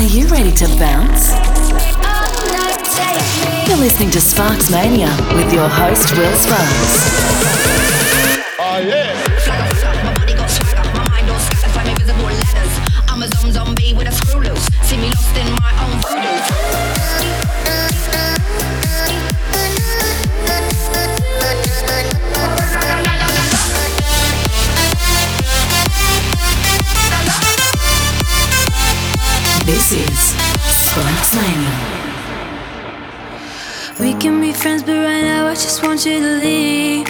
Are you ready to bounce? You're listening to Sparks Mania with your host, Will Sparks. Oh, yeah. I'm a zombie with a screw loose. See me lost in my own voodoo. Can be friends, but right now I just want you to leave.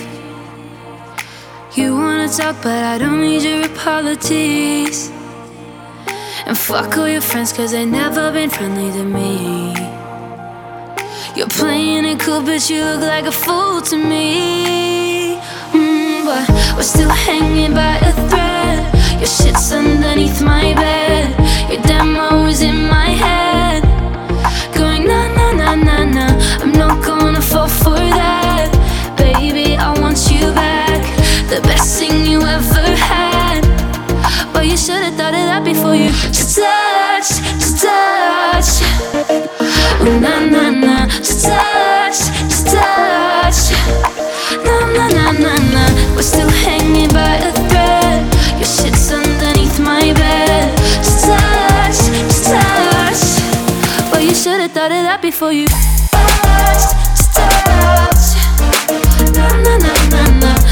You wanna talk, but I don't need your apologies. And fuck all your friends, cause they never been friendly to me. You're playing it cool, but you look like a fool to me. Mm, but we're still hanging by a thread. Your shit's underneath my bed. Your demo's in my head. I'm not gonna fall for that, baby. I want you back, the best thing you ever had. But you should have thought of that before you to touch, to touch. Oh, touch, to touch. We're still hanging by a thread. Thought before you to touch. Na na na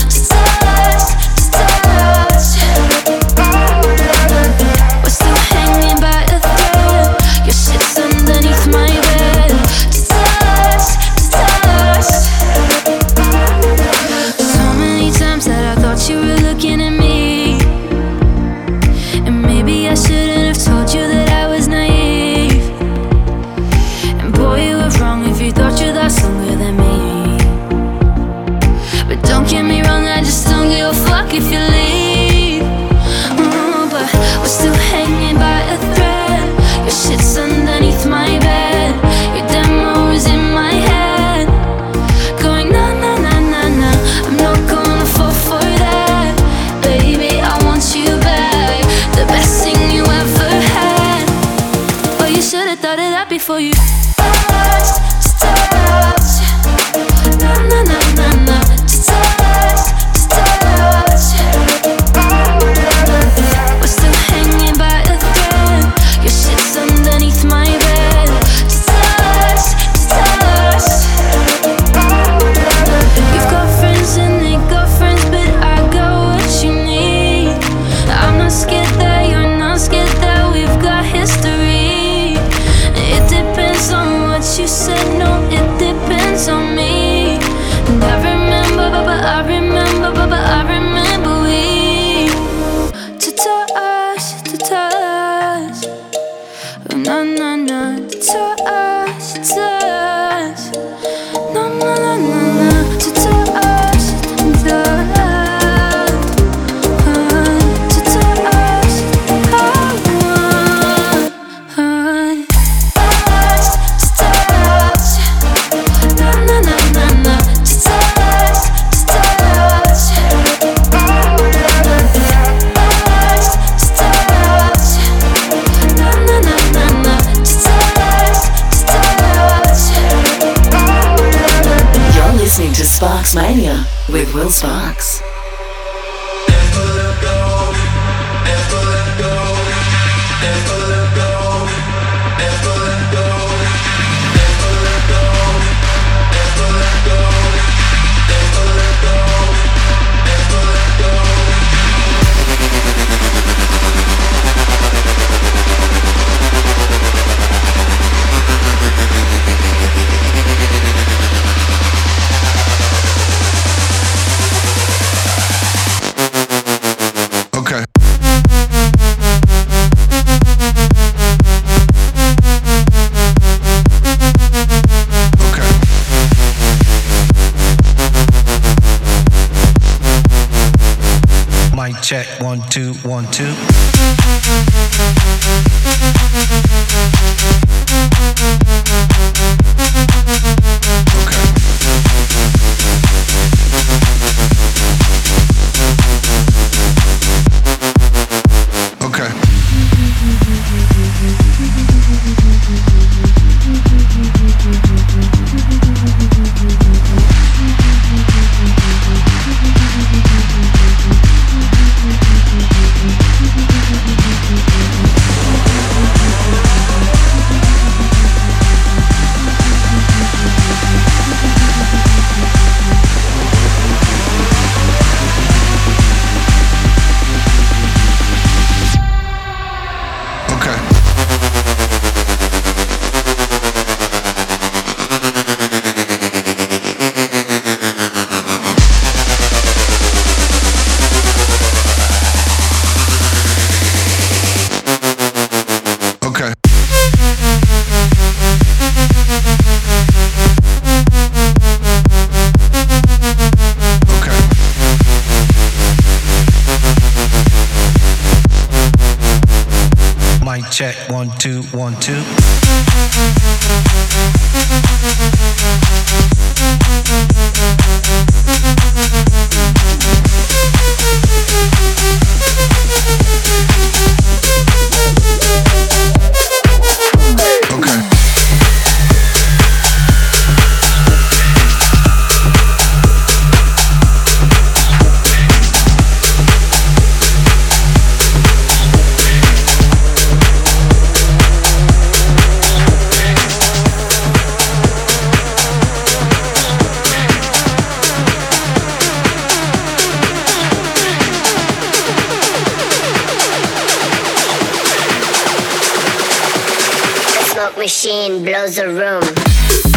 machine blows a room.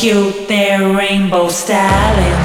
Cute there, rainbow styling,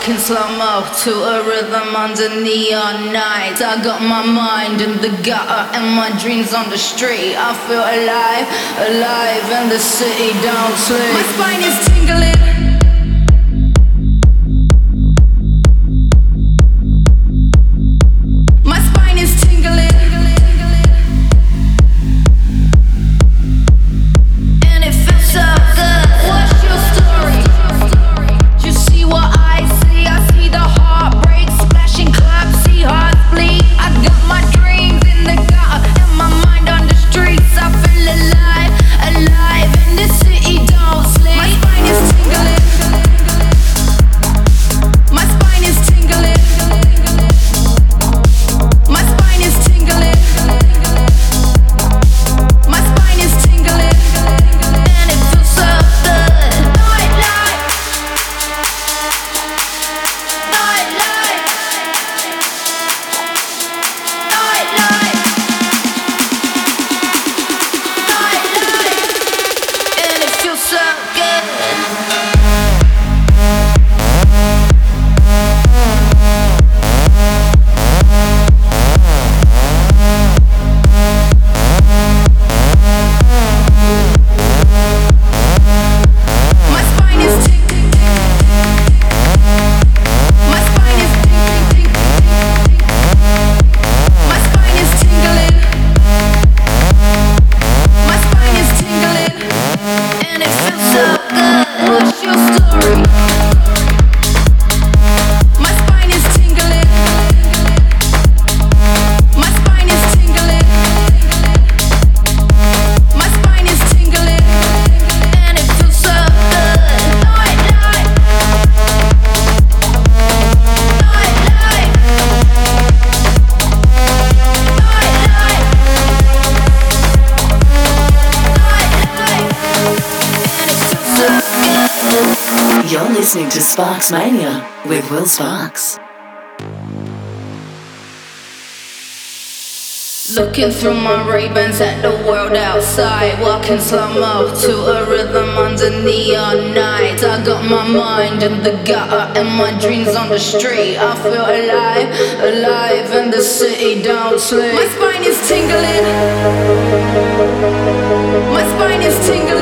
outside Walking slow-mo to a rhythm under neon nights. I got my mind in the gutter and my dreams on the street. I feel alive, alive and the city don't sleep. My spine is tingling Sparks Mania with Will Sparks. Looking through my Ray-Bans at the world outside Walking slow-mo to a rhythm under neon nights. I got my mind in the gutter and my dreams on the street. I feel alive, alive and the city don't sleep. My spine is tingling. My spine is tingling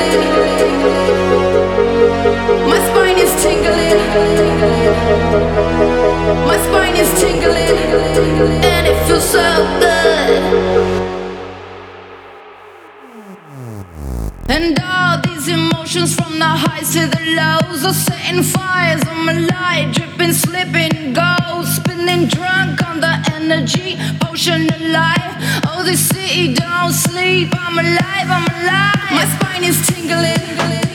My spine is tingling. And it feels so good. And all these emotions from the highs to the lows are setting fires on my light, dripping, slipping, gold, spinning drunk on the energy potion of life. Oh, this city don't sleep. I'm alive, I'm alive. My spine is tingling.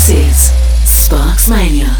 This is Sparks Mania.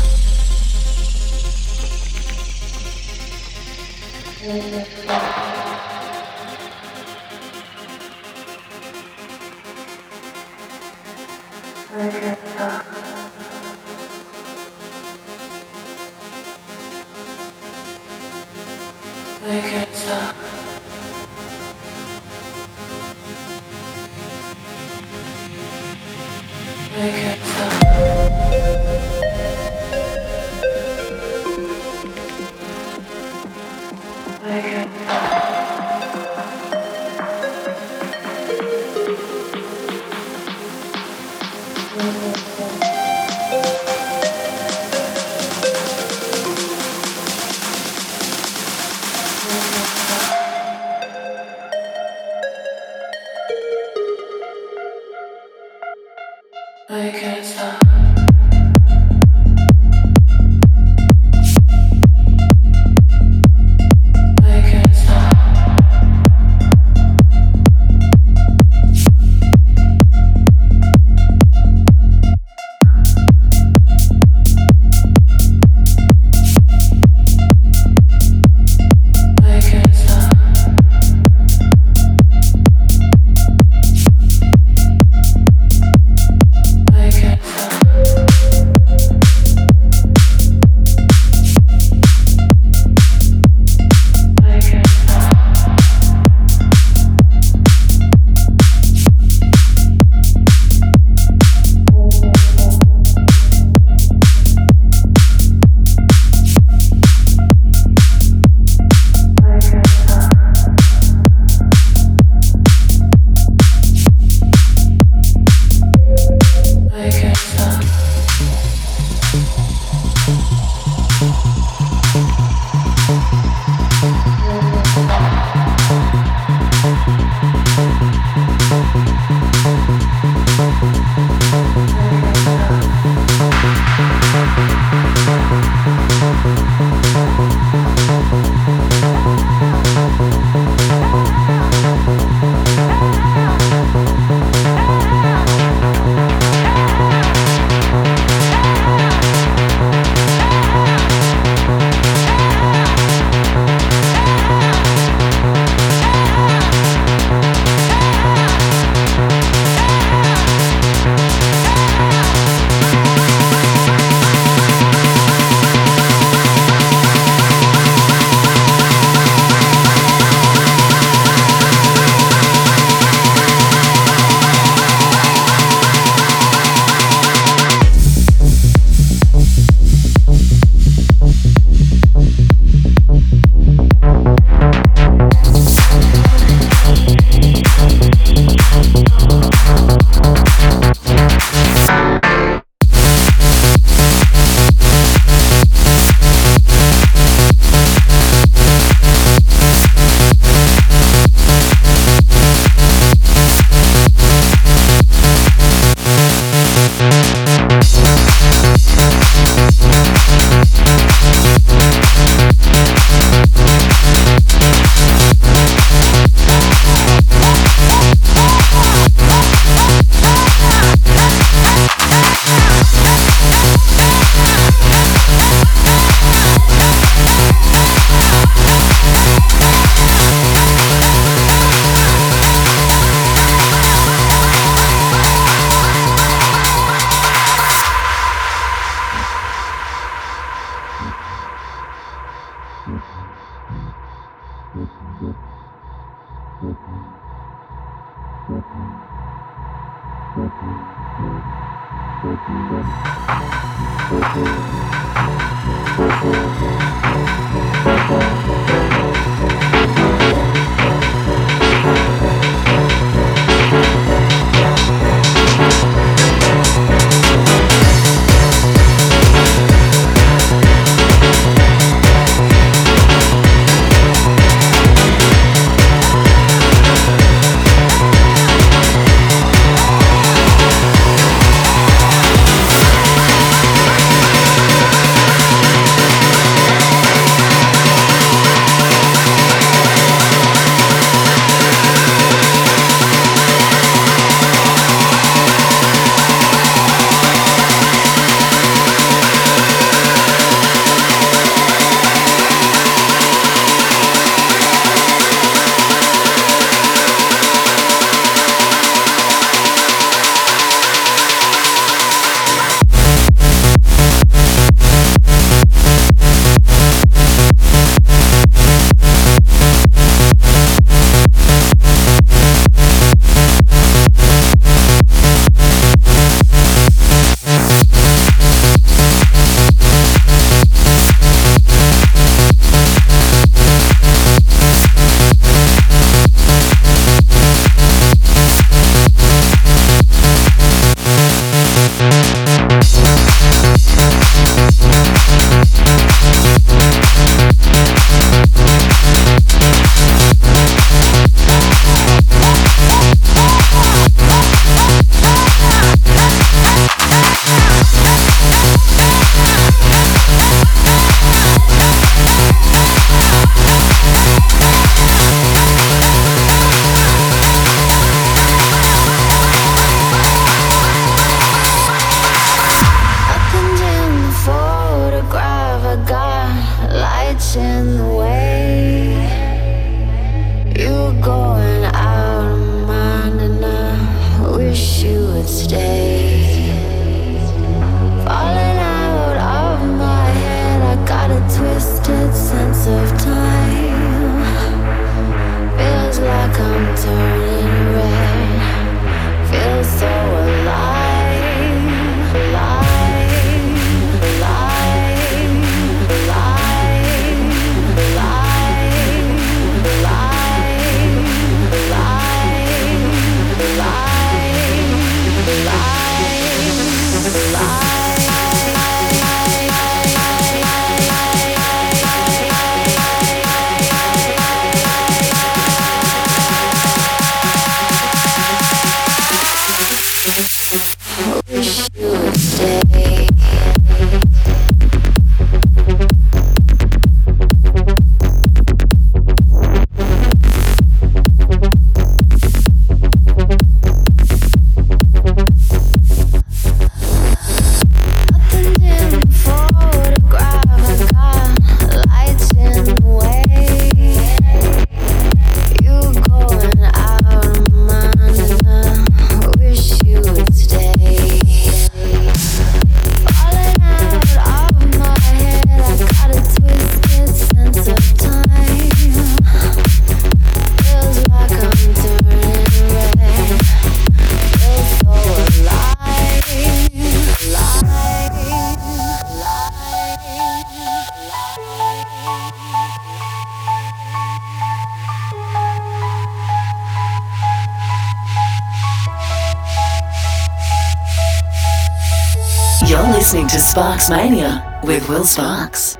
Sparks Mania with Will Sparks.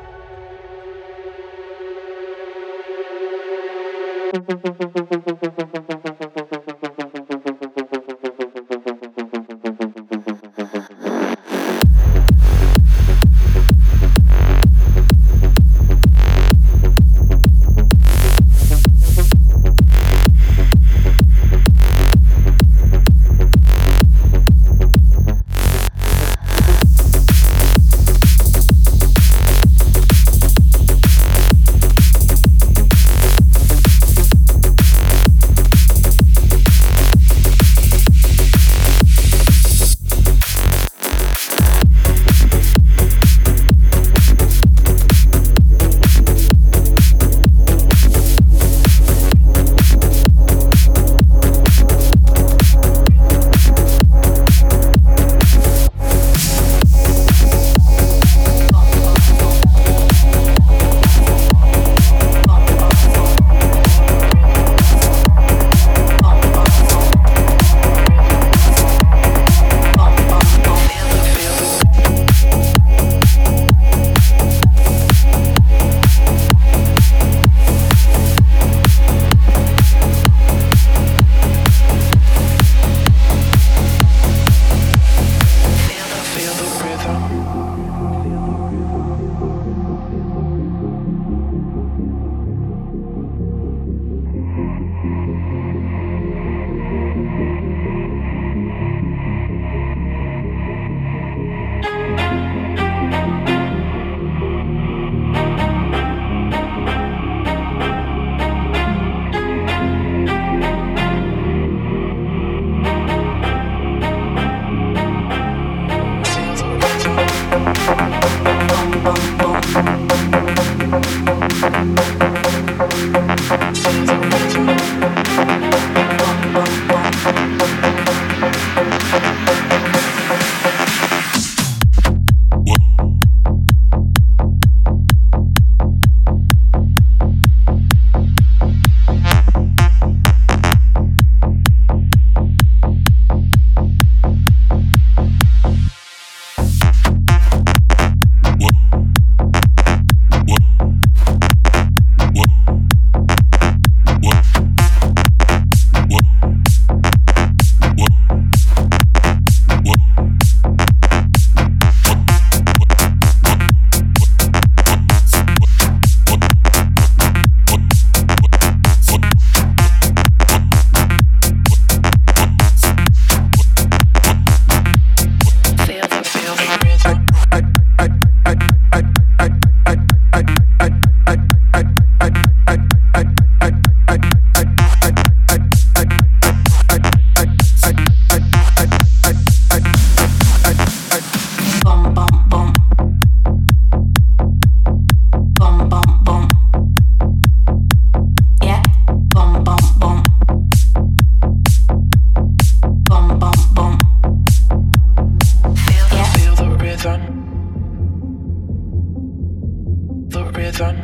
rhythm.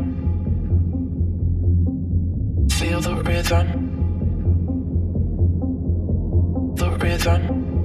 Feel the rhythm. The rhythm.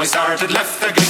we started left again.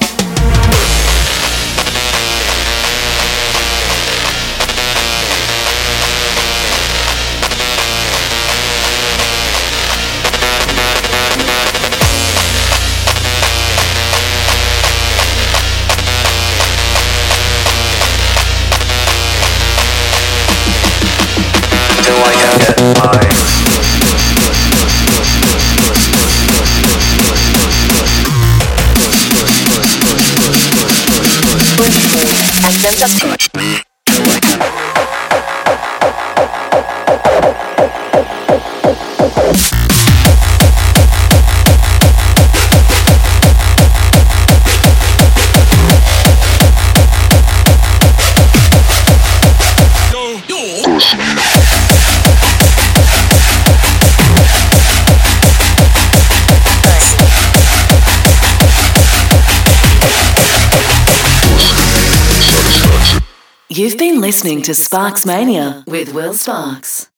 Justin. Listening to Sparks Mania with Will Sparks.